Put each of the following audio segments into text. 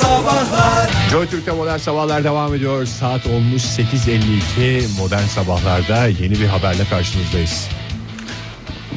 Sabahlar Joy Türk'te modern sabahlar devam ediyor. Saat olmuş 8.52 modern sabahlarda yeni bir haberle karşınızdayız.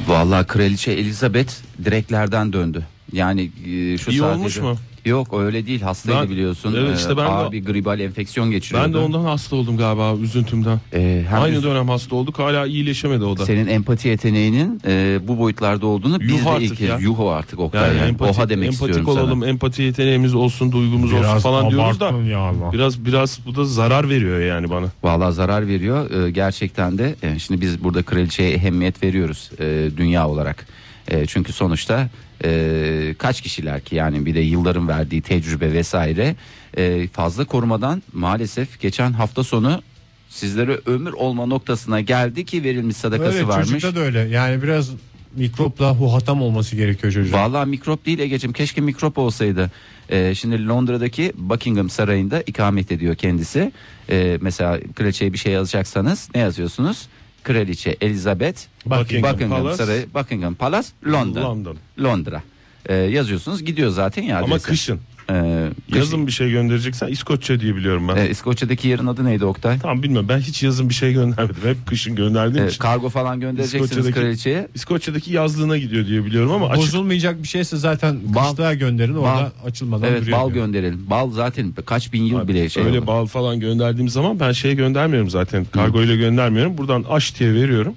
Vallahi kraliçe Elizabeth direklerden döndü. Yani e, şu İyi sadece- olmuş mu? Yok öyle değil hastaydı Ben- biliyorsun. Evet, Ee, işte ben de- ağır bir gribal enfeksiyon geçiriyordu. Ben de ondan hasta oldum galiba üzüntümden. Ee, hem Aynı üz- dönem hasta olduk hala iyileşemedi o da. senin empati yeteneğinin e, bu boyutlarda olduğunu biz Yuh de artık ilk kez ya. yuhu artık o Yani, yani, empati, oha demek empatik istiyorum olalım, sana. empati yeteneğimiz olsun, duygumuz olsun falan diyoruz da ya Allah. biraz biraz bu da zarar veriyor yani bana. Vallahi zarar veriyor Ee, gerçekten de. e, şimdi biz burada kraliçeye ehemmiyet veriyoruz e, dünya olarak. E, çünkü sonuçta e, kaç kişiler ki yani bir de yılların verdiği tecrübe vesaire e, fazla korumadan maalesef geçen hafta sonu sizlere ömür olma noktasına geldi ki verilmiş sadakası Evet varmış. çocukta da öyle. Yani biraz mikropla huhatam olması gerekiyor çocuğun. Vallahi mikrop değil Ege'cim keşke mikrop olsaydı. Ee, şimdi Londra'daki Buckingham Sarayı'nda ikamet ediyor kendisi. Ee, mesela kraliçeye bir şey yazacaksanız ne yazıyorsunuz? Kraliçe Elizabeth Buckingham Buckingham Palace. Sarayı Buckingham Palace Londra. London. Londra. Ee, yazıyorsunuz gidiyor zaten ya. Ama kışın. Ee, Yazın bir şey göndereceksen İskoçya diye biliyorum ben. Ee, İskoçya'daki yerin adı neydi Oktay? Tamam bilmiyorum ben hiç yazın bir şey göndermedim. Hep kışın gönderdiğim Ee, için. kargo falan göndereceksiniz İskoçya'daki- kraliçeye. İskoçya'daki yazlığına gidiyor diye biliyorum ama açık Bozulmayacak bir şeyse zaten Bal- kışlığa gönderin orada bal- açılmadan Evet duruyor. bal gönderelim. Bal zaten kaç bin yıl bile şey öyle oldu. bal falan gönderdiğim zaman ben şey göndermiyorum zaten. Kargo ile göndermiyorum. Buradan aş diye veriyorum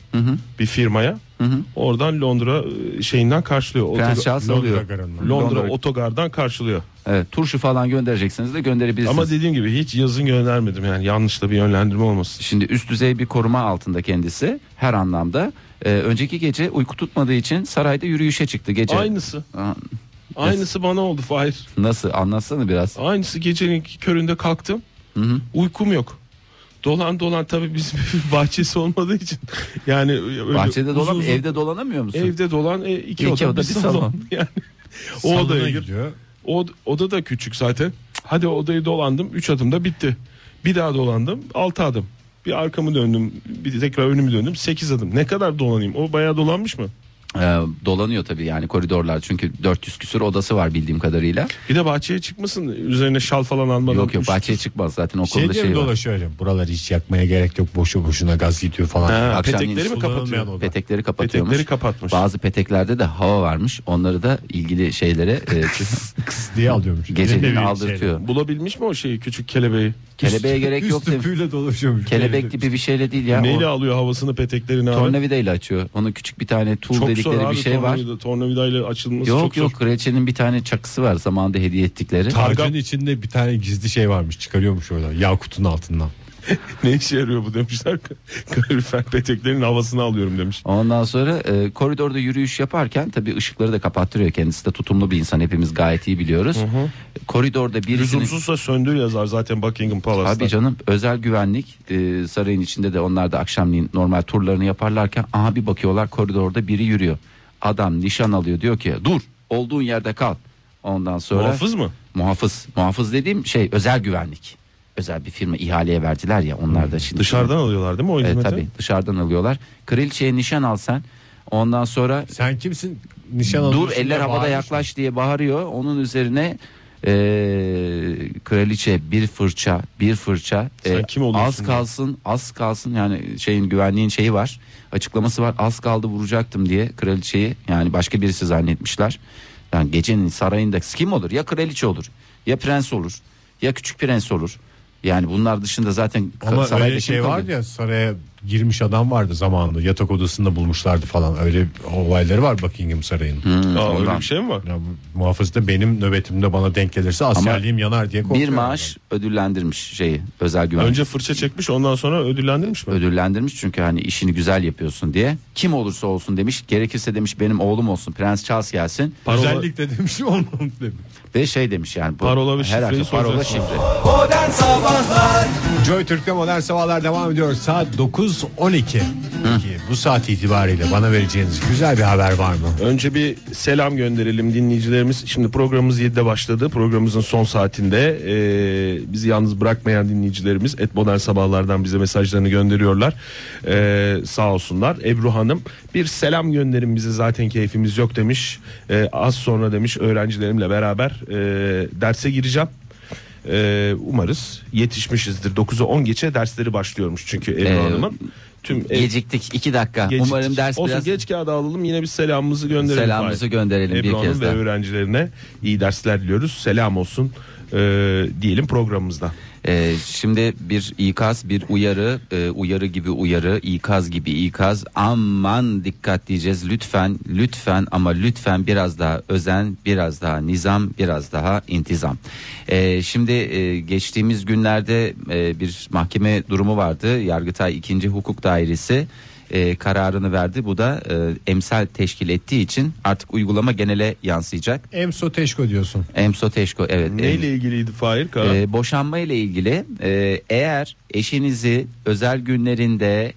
bir firmaya. Oradan Londra e, şeyinden karşılıyor. Charles Londra alıyor. garından. Londra, Londra- otogardan karşılıyor. Evet, turşu falan göndereceksiniz de gönderebilirsiniz. Ama dediğim gibi hiç yazın göndermedim yani yanlış da bir yönlendirme olmasın. Şimdi üst düzey bir koruma altında kendisi her anlamda. Ee, önceki gece uyku tutmadığı için sarayda yürüyüşe çıktı gece. Aynısı. Aa, Aynısı bana oldu Fahir. Nasıl anlatsana biraz. Aynısı gecenin köründe kalktım. Uykum yok. Dolan dolan tabii bizim evin bahçesi olmadığı için yani öyle Bahçede dolan uzun- evde dolanamıyor musun? evde dolan e, iki, İki oda, oda, bir salon. salon. yani o odaya gidiyor. O oda da küçük zaten. Hadi odayı dolandım 3 adımda bitti. Bir daha dolandım 6 adım. Bir arkamı döndüm, bir tekrar önümü döndüm 8 adım. Ne kadar dolanayım? O bayağı dolanmış mı? Ee, dolanıyor tabii yani koridorlar çünkü 400 küsur odası var bildiğim kadarıyla. Bir de bahçeye çıkmasın üzerine şal falan almadan. Yok yok bahçeye çıkmaz zaten o Şey konuda diye şey var. dolaşıyor öyle. Buraları hiç yakmaya gerek yok. Boşu boşuna gaz gidiyor falan. Ha, Akşamleyin petekleri mi kullanılmayan kapatıyor? oda. Petekleri kapatıyormuş. Petekleri kapatmış. Bazı peteklerde de hava varmış. Onları da ilgili şeylere e, diye alıyormuş. geceliğini Elinde bir aldırtıyor. Bulabilmiş mi o şeyi küçük kelebeği? Kelebeğe gerek yok. Üst demiş. tüpüyle dolaşıyormuş. Kelebek gibi bir şeyle değil ya. Neyle O alıyor havasını peteklerini abi? tornavidayla açıyor. Onun küçük bir tane tool Çok dedikleri zor abi bir şey var. tornavida, tornavidayla açılması Yok çok yok zor. kraliçenin bir tane çakısı var zamanında hediye ettikleri. Tacın içinde bir tane gizli şey varmış. Çıkarıyormuş orada. Yakutun altından. Ne işe yarıyor bu demişler. Kalorifer peteklerin havasını alıyorum demiş. Ondan sonra e, koridorda yürüyüş yaparken tabii ışıkları da kapattırıyor. Kendisi de tutumlu bir insan hepimiz gayet iyi biliyoruz. Koridorda birisinin Lüzumsuzsa söndür yazar zaten Buckingham Palace'da. Abi canım özel güvenlik e, sarayın içinde de onlar da akşamleyin normal turlarını yaparlarken aha bir bakıyorlar koridorda biri yürüyor. Adam nişan alıyor diyor ki dur olduğun yerde kal. Ondan sonra Muhafız mı? muhafız muhafız dediğim şey özel güvenlik. Özel bir firma ihaleye verdiler ya onlar da şimdi Dışarıdan alıyorlar değil mi o Evet, hizmeti? tabii dışarıdan alıyorlar. Kraliçeye nişan al sen. Ondan sonra Sen kimsin? Nişan dur alıyorsun eller diye havada bağırmış yaklaş diye bağırıyor. Onun üzerine eee, kraliçe bir fırça bir fırça Sen kim oluyorsun az diye. kalsın az kalsın yani şeyin güvenliğin şeyi var açıklaması var az kaldı vuracaktım diye kraliçeyi yani başka birisi zannetmişler. Yani gecenin sarayında kim olur ya kraliçe olur ya prens olur ya küçük prens olur. Yani bunlar dışında zaten Ama öyle sarayda şey kim var ya saraya girmiş adam vardı zamanında yatak odasında bulmuşlardı falan öyle olayları var Buckingham Sarayı'nın. Hmm, Aa, öyle bir şey mi var? Ya bu muhafız da benim nöbetimde bana denk gelirse askerliğim yanar diye korkuyor. bir maaş ödüllendirmiş şeyi özel güvenlik. Önce fırça çekmiş ondan sonra ödüllendirmiş mi? ödüllendirmiş çünkü hani işini güzel yapıyorsun diye. Kim olursa olsun demiş. Gerekirse demiş benim oğlum olsun. Prens Charles gelsin. Parola, Özellikle demiş olmam demiş. Ve şey demiş yani. Bu, Parola ve her şifreyi akşam parola şifre. Modern Sabahlar Joy Türk'te modern sabahlar devam ediyor. Saat 9.12. Peki, bu saat itibariyle bana vereceğiniz güzel bir haber var mı? Önce bir selam gönderelim dinleyicilerimiz. Şimdi programımız 7'de başladı. Programımızın son saatinde e, bizi yalnız bırakmayan dinleyicilerimiz et modern sabahlardan bize mesajlarını gönderiyorlar. E, sağ olsunlar. Ebru Hanım bir selam gönderin bize zaten keyfimiz yok demiş. E, az sonra demiş öğrencilerimle beraber e, derse gireceğim. Ee, umarız yetişmişizdir. 9'u 10 geçe dersleri başlıyormuş çünkü Ebru Ee, Hanım'ın. Tüm ev- Geciktik iki dakika. Geciktik. Umarım ders Olsun biraz geç kağıda alalım yine biz selamımızı gönderelim. Selamımızı Fahir. gönderelim bir Ebru Hanım kez ve daha. öğrencilerine iyi dersler diliyoruz. Selam olsun e, diyelim programımızda. Ee, şimdi bir ikaz bir uyarı e, uyarı gibi uyarı ikaz gibi ikaz. Aman dikkat diyeceğiz. Lütfen lütfen ama lütfen biraz daha özen biraz daha nizam biraz daha intizam. Ee, şimdi e, geçtiğimiz günlerde e, bir mahkeme durumu vardı. Yargıtay 2. Hukuk Dairesi e, kararını verdi bu da e, emsal teşkil ettiği için artık uygulama genele yansıyacak Emso Teşko diyorsun. emso teşko evet em- Neyle ilgiliydi Fahir Kara? ee, boşanma ile ilgili e, eğer eşinizi özel günlerinde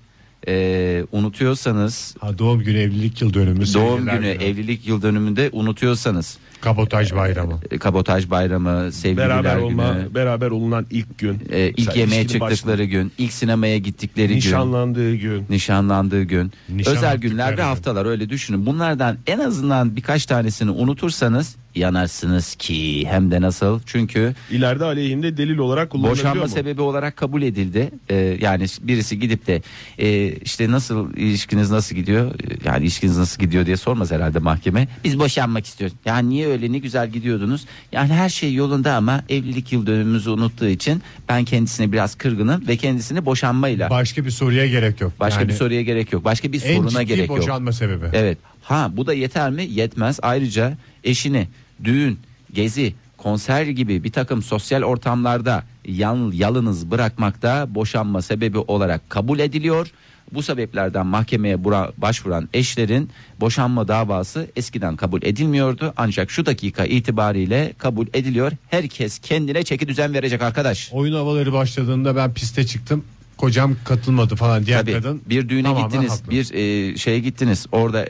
e, unutuyorsanız Ha, doğum günü evlilik yıl dönümü. doğum sevgililer günü evlilik yıl dönümünde unutuyorsanız Kabotaj bayramı. e, kabotaj bayramı sevgililer beraber günü olma, beraber olunan ilk gün. e, ilk yemeğe çıktıkları gün ilk sinemaya gittikleri gün Nişanlandığı gün. nişanlandığı gün özel günler ve gün. haftalar öyle düşünün bunlardan en azından birkaç tanesini unutursanız yanarsınız ki hem de nasıl çünkü İleride aleyhinde delil olarak kullanılabiliyor Boşanma mu? sebebi olarak kabul edildi. Ee, yani birisi gidip de e, işte nasıl ilişkiniz nasıl gidiyor? Yani ilişkiniz nasıl gidiyor diye sormaz herhalde mahkeme. Biz boşanmak istiyoruz. Yani niye öyle ne güzel gidiyordunuz? Yani her şey yolunda ama evlilik yıl dönümümüzü unuttuğu için ben kendisine biraz kırgınım ve kendisini boşanmayla Başka bir soruya gerek yok. başka Yani bir soruya gerek yok. Başka bir en soruna ciddi gerek yok. boşanma sebebi. Evet. Ha bu da yeter mi? Yetmez. Ayrıca eşini düğün, gezi, konser gibi bir takım sosyal ortamlarda yan, yalınız bırakmakta boşanma sebebi olarak kabul ediliyor. Bu sebeplerden mahkemeye bura- başvuran eşlerin boşanma davası eskiden kabul edilmiyordu ancak şu dakika itibariyle kabul ediliyor. Herkes kendine çeki düzen verecek arkadaş. Oyun havaları başladığında ben piste çıktım. Kocam katılmadı falan diğer Tabii kadın. bir düğüne gittiniz, haklı. bir e, şeye gittiniz. Orada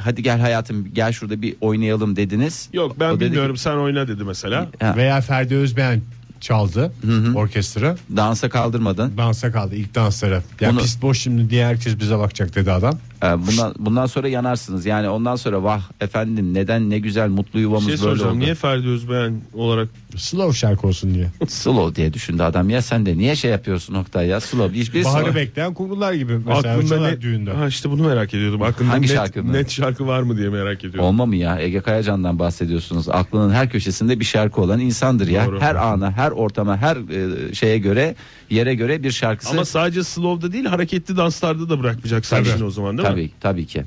hadi gel hayatım gel şurada bir oynayalım dediniz. Yok ben O dedi bilmiyorum sen oyna dedi mesela. ki, ha, Veya Ferdi Özbeğen çaldı orkestra. dansa kaldırmadın. Dansa kaldı ilk danslara. Ya Bunu- pist boş şimdi diye herkes bize bakacak dedi adam. E, bundan bundan sonra yanarsınız. Yani ondan sonra vah efendim neden ne güzel mutlu Bir yuvamız şey böyle oldu. Niye Ferdi Özbeğen olarak Slow şarkı olsun diye. Slow diye düşündü adam. Ya sen de niye şey yapıyorsun Oktay ya? Slow hiçbir Baharı slow- bekleyen kumrular gibi mesela aklında ne, düğünde. Ha işte bunu merak ediyordum. Aklında Hangi net, şarkı mı? net şarkı var mı diye merak ediyorum. Olma mı ya? Ege Kayacan'dan bahsediyorsunuz. Aklının her köşesinde bir şarkı olan insandır ya. Doğru. Her ana, her ortama, her e, şeye göre, yere göre bir şarkısı. Ama sadece slow'da değil hareketli danslarda da bırakmayacaksın o zaman değil mi? tabii, Tabii ki.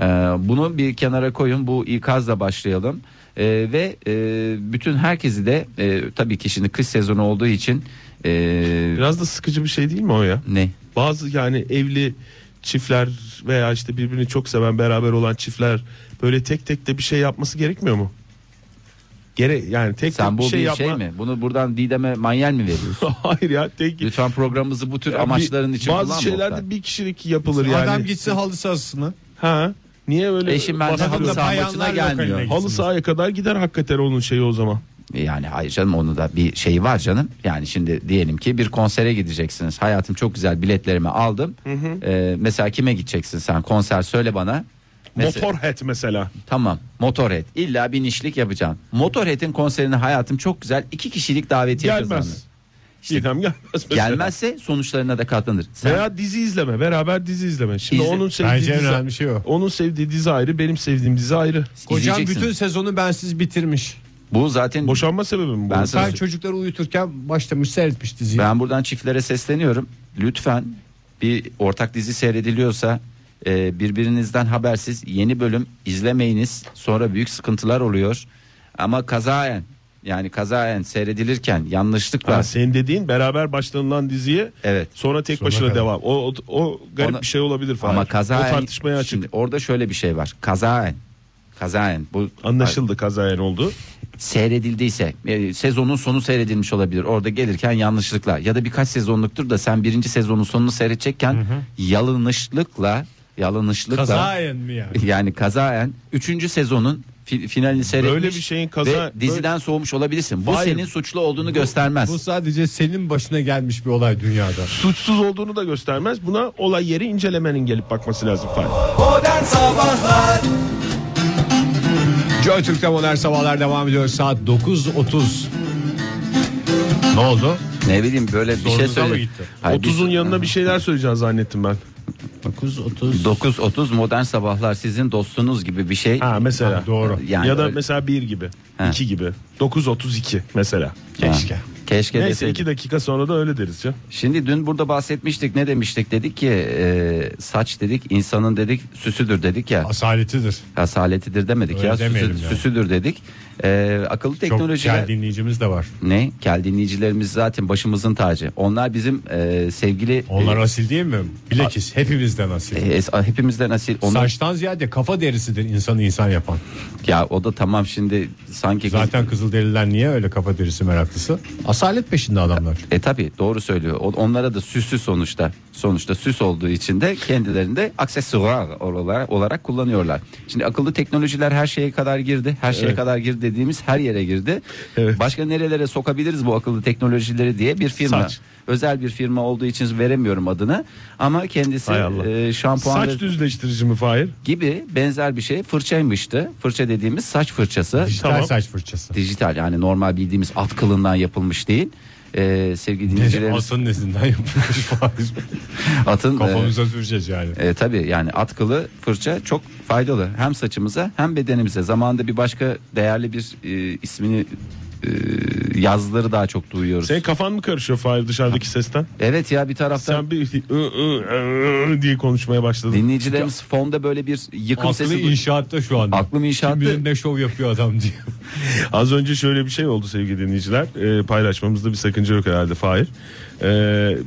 Ee, bunu bir kenara koyun. Bu ikazla başlayalım. Ee, ve e, bütün herkesi de e, tabii ki şimdi kış sezonu olduğu için e, Biraz da sıkıcı bir şey değil mi o ya? ne? Bazı yani evli çiftler veya işte birbirini çok seven beraber olan çiftler böyle tek tek de bir şey yapması gerekmiyor mu? Gere yani tek Sen tek bu bir şey bir yapma. şey mi? Bunu buradan Didem'e manyel mi veriyorsun? Hayır ya tek Lütfen programımızı bu tür Ya amaçların bir- için bazı kullanma şeylerde Oktay. bir kişilik yapılır yani. Adam gitsin halı sahasına. Ha? Niye öyle? Eşim bende Baskılı- halı saha maçına gelmiyor. Halı sahaya kadar gider hakikaten onun şeyi o zaman. Yani hayır canım onun da bir şeyi var canım. Yani şimdi diyelim ki bir konsere gideceksiniz. Hayatım çok güzel biletlerimi aldım. Ee, mesela kime gideceksin sen? Konser söyle bana. Mesela- Motorhead mesela. Tamam Motorhead illa bir nişlik yapacağım. Motorhead'in konserine hayatım çok güzel iki kişilik davetiye kazandı. Gelmez. İlham gelmez mesela. Gelmezse sonuçlarına da katlanır. Sen Veya dizi izleme. Beraber dizi izleme. Şimdi İzle- onun sevdiği Bence dizi, önemli şey o. onun sevdiği dizi ayrı, benim sevdiğim dizi ayrı. Kocam bütün sezonu bensiz bitirmiş. bu zaten Boşanma sebebi mi bu? Ben Sen sana- çocukları uyuturken başlamış seyretmiş diziyi. Ben buradan çiftlere sesleniyorum. Lütfen bir ortak dizi seyrediliyorsa e, birbirinizden habersiz yeni bölüm izlemeyiniz. Sonra büyük sıkıntılar oluyor. Ama kazayen yani kazayen seyredilirken yanlışlıkla Ha, senin dediğin beraber başlanılan diziye evet sonra tek Sonuna başına kadar. devam. O, o, o garip Ona- bir şey olabilir falan. ama kazayen O tartışmaya açık. şimdi orada şöyle bir şey var. Kazayen kazayen bu Anlaşıldı kazayen oldu. seyredildiyse e, sezonun sonu seyredilmiş olabilir. Orada gelirken yanlışlıkla ya da birkaç sezonluktur da sen birinci sezonun sonunu seyredecekken yalınışlıkla yalınışlıkla Kazayen mi yani? yani kazaen 3. sezonun fi- finalini seyretmiş Böyle bir şeyin kaza- ve diziden soğumuş olabilirsin. Bu Hayır. senin suçlu olduğunu göstermez. Bu sadece senin başına gelmiş bir olay dünyada. Suçsuz olduğunu da göstermez. Buna olay yeri incelemenin gelip bakması lazım falan. Modern Sabahlar Joy Türk'te modern sabahlar devam ediyor. Saat 9.30. Ne oldu? Ne bileyim böyle bir şey Zorunuza mı söyle. gitti? Hayır, 30'un biz- yanına bir şeyler söyleyeceğim zannettim ben. 9 30. 9.30 modern sabahlar sizin dostunuz gibi bir şey. Ha mesela. Ha, doğru. Yani ya da öyle- mesela 1 gibi. Ha. 2 gibi. 9.32 mesela. Keşke. Keşke Neyse deseydim. 2 dakika sonra da öyle deriz ya. Şimdi dün burada bahsetmiştik ne demiştik dedik ki e, saç dedik insanın dedik süsüdür dedik ya Asaletidir. asaletidir demedik Öyle ya demeyelim süsü- yani. süsüdür dedik. E, akıllı Çok teknolojiler kel dinleyicimiz de var. ne kel dinleyicilerimiz zaten başımızın tacı. Onlar bizim e, sevgili Onlar e, asil değil mi? Bilakis hepimizden asil. e, es- hepimizden asil. Onu, Saçtan ziyade kafa derisidir insanı insan yapan. ya o da tamam şimdi sanki kız- Zaten Kızılderililer niye öyle kafa derisi meraklısı? Asalet peşinde adamlar. E tabi doğru söylüyor. Onlara da süslü sonuçta. Sonuçta süs olduğu için de kendilerinde aksesuar olarak, olarak kullanıyorlar. Şimdi akıllı teknolojiler her şeye kadar girdi. Her şeye Evet. kadar girdi dediğimiz her yere girdi. Evet. Başka nerelere sokabiliriz bu akıllı teknolojileri diye bir firma. Saç. Özel bir firma olduğu için veremiyorum adını. Ama kendisi e, şampuan Saç düzleştirici mi Fahir? gibi benzer bir şey fırçaymıştı. Fırça dediğimiz saç fırçası. Dijital Tamam. saç fırçası. Dijital yani normal bildiğimiz at kılından yapılmış değil. Ee, sevgili dinleyicilerimiz Asın nesinden yapılmış falan. atın e, Kafamıza süreceğiz yani. E, tabii yani at kılı fırça çok faydalı hem saçımıza hem bedenimize. Zamanında bir başka değerli bir e, ismini e, yazıları daha çok duyuyoruz. Senin kafan mı karışıyor Fahir dışarıdaki sesten? Evet ya bir taraftan Sen bir ı, ı, ı diye konuşmaya başladın. dinleyicilerimiz fonda böyle bir yıkım Aklı sesi. inşaatta şu anda. Aklım inşaatta. Kim bilir ne şov yapıyor adam diye. Az önce şöyle bir şey oldu sevgili dinleyiciler. Ee, paylaşmamızda bir sakınca yok herhalde Fahir. Ee,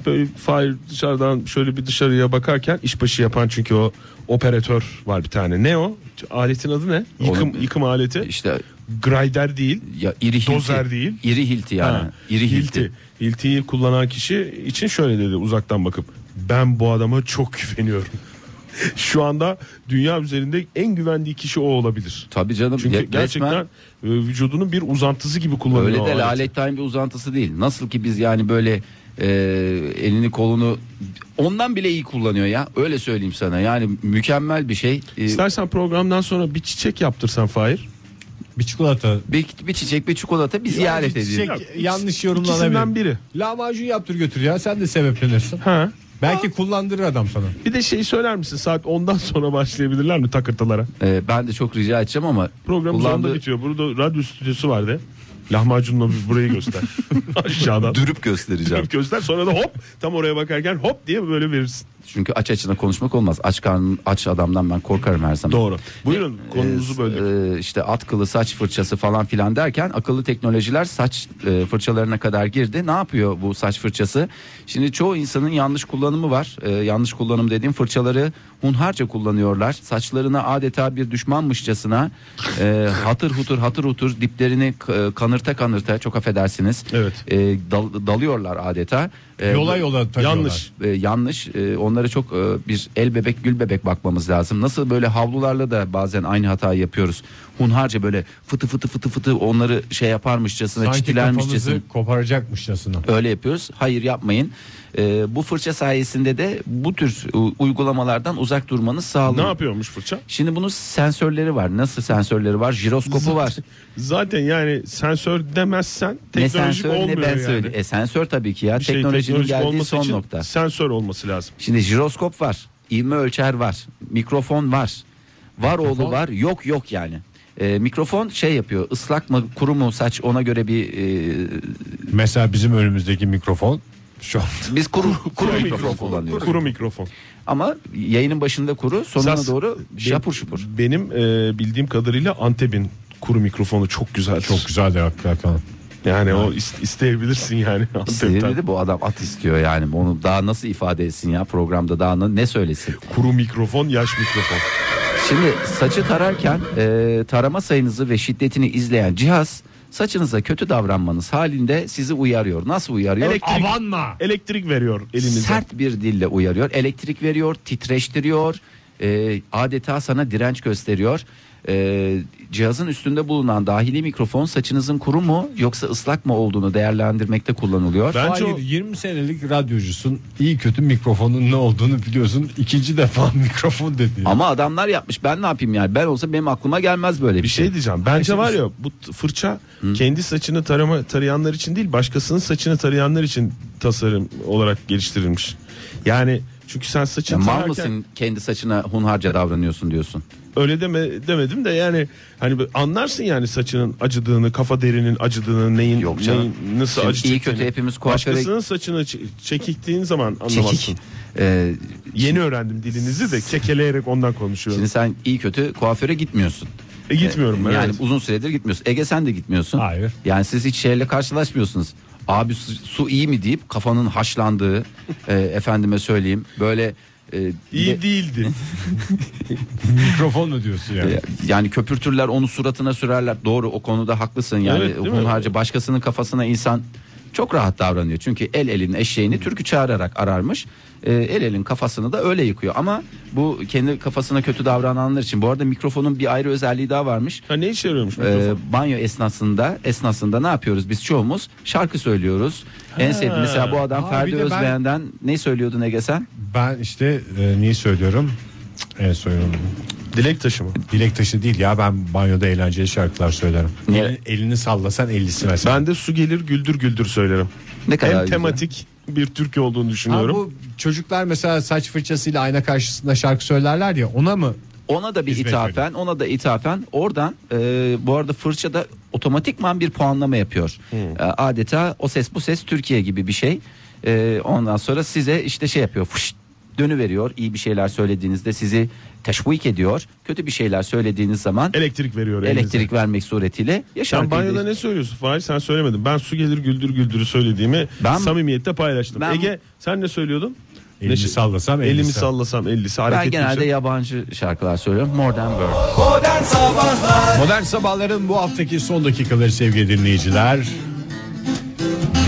böyle Fahir dışarıdan şöyle bir dışarıya bakarken işbaşı yapan çünkü o operatör var bir tane. Ne o? Aletin adı ne? Yıkım Onun- yıkım aleti. İşte Grider değil. ya iri hilti. Dozer değil. İri hilti yani. Ha, İri hilti. Hilti'yi kullanan kişi için şöyle dedi uzaktan bakıp. Ben bu adama çok güveniyorum. Şu anda dünya üzerinde en güvendiği kişi o olabilir. Tabii canım. Çünkü ya- gerçekten resmen e, vücudunun bir uzantısı gibi kullanıyor. Öyle de laletten bir uzantısı değil. Nasıl ki biz yani böyle e, elini kolunu ondan bile iyi kullanıyor ya. Öyle söyleyeyim sana. Yani mükemmel bir şey. E, İstersen programdan sonra bir çiçek yaptırsan Fahir. Bir çikolata. bir, bir çiçek bir çikolata bir ziyaret Bir edelim. çiçek yanlış İkisinden yorumlanabilir. biri. Lahmacun yaptır götür ya sen de sebeplenirsin. Ha. Belki kullandırır adam sana. Bir de şey söyler misin saat 10'dan sonra başlayabilirler mi takırtılara? E, ben de çok rica edeceğim ama Programın kullandığı- sonunda bitiyor. Burada radyo stüdyosu vardı. Lahmacunla bir burayı göster. Aşağıdan. dürüp göstereceğim. Dürüp göster sonra da hop tam oraya bakarken hop diye böyle verirsin. Çünkü aç açına konuşmak olmaz. Aç karnın aç adamdan ben korkarım her zaman. Doğru. Buyurun konumuzu Ee, böldük. e, işte at kılı saç fırçası falan filan derken akıllı teknolojiler saç e, fırçalarına kadar girdi. Ne yapıyor bu saç fırçası? Şimdi çoğu insanın yanlış kullanımı var. E, yanlış kullanım dediğim fırçaları hunharca kullanıyorlar. Saçlarına adeta bir düşmanmışçasına e, hatır hutur hatır hutur diplerini k- kanırta kanırta çok affedersiniz. Evet. E, dal- dalıyorlar adeta. E, Yola yola takıyorlar. Yanlış. e, yanlış. E, onlara çok e, bir el bebek gül bebek bakmamız lazım. Nasıl böyle havlularla da bazen aynı hatayı yapıyoruz. Hunharca böyle fıtı fıtı fıtı fıtı onları şey yaparmışçasına Sanki çitilermişçasına kafamızı koparacakmışçasına. öyle yapıyoruz. Hayır yapmayın. E, bu fırça sayesinde de bu tür uygulamalardan uzak durmanız Ne sağlıyor. yapıyormuş fırça? Şimdi bunun sensörleri var. Nasıl sensörleri var? Jiroskopu var. Zaten yani sensör demezsen Ne teknolojik sensör ne olmuyor ben yani. söyleyeyim. E sensör tabii ki ya. Bir şey Teknolojinin teknolojik geldiği olması son için nokta. Sensör olması lazım. Şimdi jiroskop var, ivme ölçer var, mikrofon var, var oğlu var, yok yok yani. Ee, mikrofon şey yapıyor, ıslak mı kuru mu saç ona göre bir e, Mesela bizim önümüzdeki mikrofon şu an biz kuru kuru mikrofon kullanıyoruz. Kuru mikrofon. Ama yayının başında kuru, sonuna Esas doğru şapur şupur. Benim e, bildiğim kadarıyla Antep'in kuru mikrofonu çok güzel. çok güzel de hakikaten. Yani o is- isteyebilirsin yani. Sinirli bu adam at istiyor yani. Onu daha nasıl ifade etsin ya programda daha ne söylesin? Kuru mikrofon, yaş mikrofon. Şimdi saçı tararken e, tarama sayınızı ve şiddetini izleyen cihaz saçınıza kötü davranmanız halinde sizi uyarıyor. Nasıl uyarıyor? Elektrik, Abanma. elektrik veriyor elinize. Sert bir dille uyarıyor. Elektrik veriyor, titreştiriyor. e, adeta sana direnç gösteriyor. E, cihazın üstünde bulunan dahili mikrofon saçınızın kuru mu yoksa ıslak mı olduğunu değerlendirmekte kullanılıyor. Ben- Bence Hayır, o- 20 senelik radyocusun. iyi kötü mikrofonun ne olduğunu biliyorsun. İkinci defa mikrofon dedi. Ama adamlar yapmış ben ne yapayım yani ben olsa benim aklıma gelmez böyle bir, Bir şey diyeceğim. Bence var ya bu fırça kendi saçını tarama tarayanlar için değil, başkasının saçını tarayanlar için tasarım olarak geliştirilmiş. Yani çünkü sen Ya saçını mal tararken mısın kendi saçına hunharca davranıyorsun diyorsun. Öyle deme demedim de yani hani anlarsın yani saçının acıdığını, kafa derinin acıdığını, neyin, Yok canım. neyin nasıl Şimdi acı iyi çektiğini. kötü hepimiz kuaföre- Başkasının saçını ç- çekiktiğin zaman anlamazsın. Çekik. Ee, Yeni öğrendim dilinizi de kekeleyerek ondan konuşuyorum. şimdi sen iyi kötü kuaföre gitmiyorsun. E, gitmiyorum ben. Yani evet. uzun süredir gitmiyorsun. Ege sen de gitmiyorsun. Hayır. Yani siz hiç şeyle karşılaşmıyorsunuz. Abi su, su iyi mi deyip kafanın haşlandığı e, efendime söyleyeyim böyle e, İyi de- değildi. mikrofon mu diyorsun yani? e, yani köpürtürler onu suratına sürerler. Doğru o konuda haklısın. Yani Evet, hunharca başkasının kafasına insan çok rahat davranıyor. Çünkü el elin eşeğini türkü çağırarak ararmış. E, el elin kafasını da öyle yıkıyor. Ama bu kendi kafasına kötü davrananlar için. Bu arada mikrofonun bir ayrı özelliği daha varmış. ha ne işe yarıyormuş Ee, mikrofon? banyo esnasında esnasında ne yapıyoruz biz çoğumuz şarkı söylüyoruz. En sevdiğim mesela bu adam Aa, Ferdi de ben- Özbeğen'den ne söylüyordun Ege sen? Ben işte e, neyi söylüyorum? En söylüyorum. Dilek taşı mı? Dilek taşı değil ya ben banyoda eğlenceli şarkılar söylerim. Niye? Elini, elini sallasan ellisi mesela. Ben de su gelir güldür güldür söylerim. Ne kadar Hem güzel. tematik bir türkü olduğunu Ha, düşünüyorum. bu çocuklar mesela saç fırçasıyla ayna karşısında şarkı söylerler ya ona mı? Ona da bir Hizmet ithafen, ona da ithafen. Oradan e, bu arada fırçada otomatikman bir puanlama yapıyor. Hmm. E, adeta o ses bu ses Türkiye gibi bir şey. E, ondan sonra size işte şey yapıyor. Fışt, dönü veriyor. İyi bir şeyler söylediğinizde sizi teşvik ediyor. Kötü bir şeyler söylediğiniz zaman Elektrik veriyor elinize. elektrik vermek suretiyle ya Sen banyoda da- ne söylüyorsun? Fahir sen söylemedin. Ben su gelir güldür güldürü söylediğimi Ben- samimiyetle paylaştım. Ben- Ege sen ne söylüyordun? Elimi şey- sallasam ellisi. Elimi sallasam ellisi Ben genelde edecek. yabancı şarkılar söylüyorum. Modern Sabahlar Modern sabahların bu haftaki son dakikaları sevgili dinleyiciler.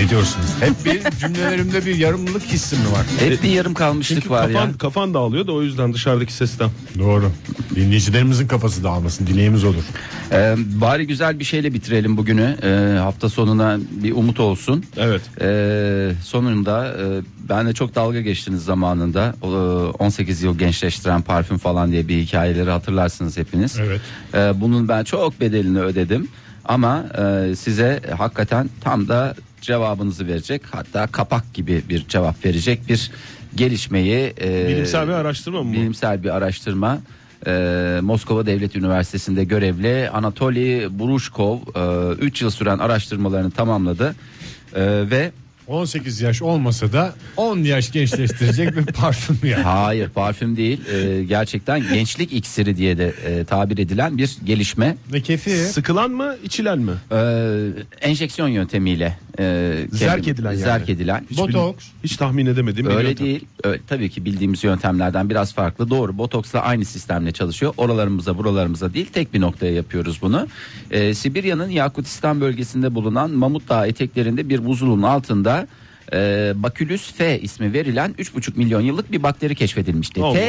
Ne diyorsunuz? Hep bir cümlelerimde bir yarımlık hissim mi var? Hep bir yarım kalmışlık Çünkü var kafan, ya. kafan dağılıyor da o yüzden dışarıdaki sesten. Doğru. Dinleyicilerimizin kafası dağılmasın. Dileğimiz olur. Ee, bari güzel bir şeyle bitirelim bugünü. Ee, hafta sonuna bir umut olsun. Evet. Ee, sonunda e, ben de çok dalga geçtiniz zamanında. Ee, 18 yıl gençleştiren parfüm falan diye bir hikayeleri hatırlarsınız hepiniz. Evet. Ee, bunun ben çok bedelini ödedim. Ama e, size hakikaten tam da cevabınızı verecek hatta kapak gibi bir cevap verecek bir gelişmeyi e, Bilimsel bir araştırma mı bu? bilimsel bir araştırma e, Moskova Devlet Üniversitesi'nde görevli Anatoly Burushkov 3 yıl süren araştırmalarını tamamladı E, ve 18 yaş olmasa da 10 yaş gençleştirecek bir parfüm yani. hayır parfüm değil e, gerçekten gençlik iksiri diye de e, tabir edilen bir gelişme Ve kefi Sıkılan mı içilen mi? e, enjeksiyon yöntemiyle e, Zerk edilen yani. zerk edilen Hiç, Botoks. bil- hiç tahmin edemediğim bir Öyle yöntem. değil. Öyle, tabii ki bildiğimiz yöntemlerden biraz farklı. Doğru. Botoksla aynı sistemle çalışıyor. Oralarımıza, buralarımıza değil, tek bir noktaya yapıyoruz bunu. Ee, Sibirya'nın Yakutistan bölgesinde bulunan Mamut Dağı eteklerinde bir buzulun altında e, Bakülüs F ismi verilen 3,5 milyon yıllık bir bakteri keşfedilmişti. Allah T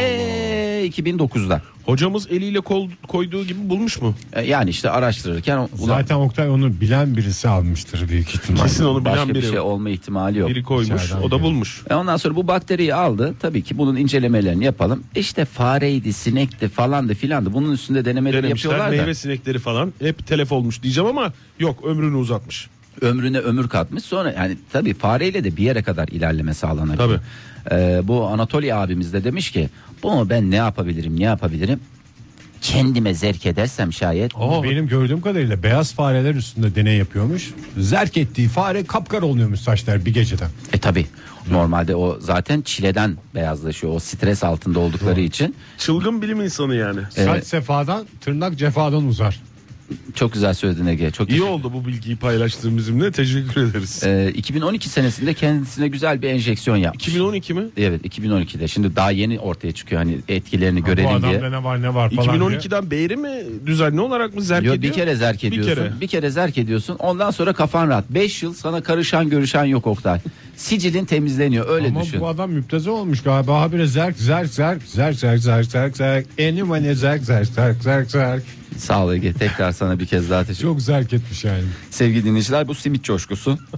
2009'da. Hocamız eliyle kol, koyduğu gibi bulmuş mu? E, yani işte araştırırken ulan zaten Oktay onu bilen birisi almıştır büyük ihtimalle. Kesin onu bilen başka bir biri, şey olma ihtimali yok. biri koymuş. İçeriden O da bulmuş. E ondan sonra bu bakteriyi aldı. Tabii ki bunun incelemelerini yapalım. İşte fareydi, sinekti falandı filandı. Bunun üstünde denemeleri Denemişler yapıyorlar da meyve sinekleri falan hep telef olmuş diyeceğim ama yok ömrünü uzatmış. ömrüne ömür katmış. Sonra yani tabii fareyle de bir yere kadar ilerleme sağlanabilir. Tabii. Ee, bu Anatoly abimiz de demiş ki bunu ben ne yapabilirim ne yapabilirim? Kendime zerk edersem şayet. Ama benim gördüğüm kadarıyla beyaz fareler üstünde deney yapıyormuş. Zerk ettiği fare kapkar oluyormuş saçlar bir geceden. E tabii normalde o zaten çileden beyazlaşıyor. O stres altında oldukları için. Çılgın bilim insanı yani. Saç sefadan tırnak cefadan uzar. Çok güzel söyledin Ege. Çok İyi teşekkür- oldu bu bilgiyi paylaştığın bizimle teşekkür ederiz. Ee, 2012 senesinde kendisine güzel bir enjeksiyon yapmış. 2012 mi? Evet 2012'de. Şimdi daha yeni ortaya çıkıyor hani etkilerini Bu görelim diye. adamda ne var ne var falan diye. 2012'den beri mi düzenli olarak mı zerk Yo, ediyor? bir kere zerk Bir ediyorsun. Bir kere. kere. zerk ediyorsun. Ondan sonra kafan rahat. 5 yıl sana karışan görüşen yok Oktay. Sicilin temizleniyor öyle Ama düşün. bu adam müpteze olmuş galiba. Habire zerk zerk zerk zerk zerk zerk zerk zerk. Anyone zerk zerk zerk zerk zerk. Sağ ol Ege tekrar sana bir kez daha teşekkür Çok zerk etmiş yani. Sevgili dinleyiciler bu simit coşkusu.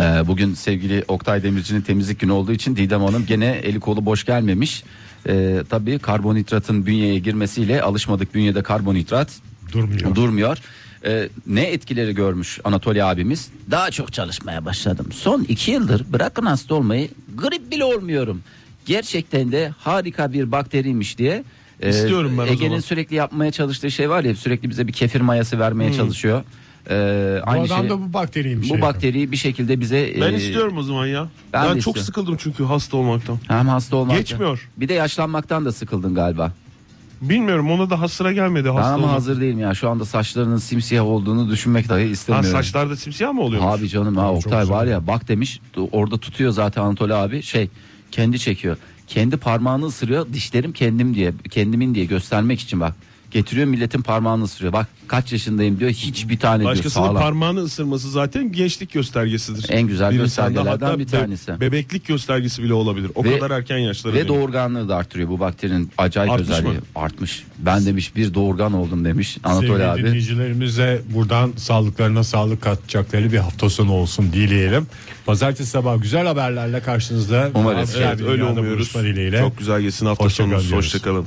Ee, bugün sevgili Oktay Demirci'nin temizlik günü olduğu için Didem Hanım gene eli kolu boş gelmemiş. Ee, tabii karbonhidratın bünyeye girmesiyle alışmadık bünyede karbonhidrat Durmuyor. durmuyor. Ee, ne etkileri görmüş Anatoly abimiz? Daha çok çalışmaya başladım. Son iki yıldır bırakın hasta olmayı grip bile olmuyorum. Gerçekten de harika bir bakteriymiş diye. e, İstiyorum ben o Ege'nin zaman. sürekli yapmaya çalıştığı şey var ya sürekli bize bir kefir mayası vermeye çalışıyor. Ee, Bu aynı adam şey, da bu bakteriymiş. bu bakteriyi bir şekilde bize Ben e, istiyorum o zaman ya. ben Ben, çok istiyorum. sıkıldım çünkü hasta olmaktan. hem hasta olmaktan. Geçmiyor. Bir de yaşlanmaktan da sıkıldın galiba. Bilmiyorum ona daha sıra gelmedi Ben hasta ama olmak. hazır değilim ya. Şu anda saçlarının simsiyah olduğunu düşünmek dahi Ha, istemiyorum. saçlarda simsiyah mı oluyor? Abi canım ha Çok Oktay güzel. var ya bak demiş orada tutuyor zaten Anatoli abi şey kendi çekiyor. Kendi parmağını ısırıyor dişlerim kendim diye kendimin diye göstermek için bak. Getiriyor milletin parmağını ısırıyor. Bak kaç yaşındayım diyor. Hiçbir tane diyor Başkasının sağlam. parmağını ısırması zaten gençlik göstergesidir. En güzel Bir göstergelerden bir be- tanesi. bebeklik göstergesi bile olabilir. O Ve- kadar erken yaşlara Ve doğurganlığı da arttırıyor bu bakterinin acayip Artmış özelliği. mı? Artmış. Ben demiş bir doğurgan oldum demiş Anatoli Sevgili abi. dinleyicilerimize buradan sağlıklarına sağlık katacakları bir hafta sonu olsun dileyelim. Pazartesi sabah güzel haberlerle karşınızda. Umarız. Evet öyle umuyoruz. Çok güzel geçsin hafta diyoruz. Hoşçakalın.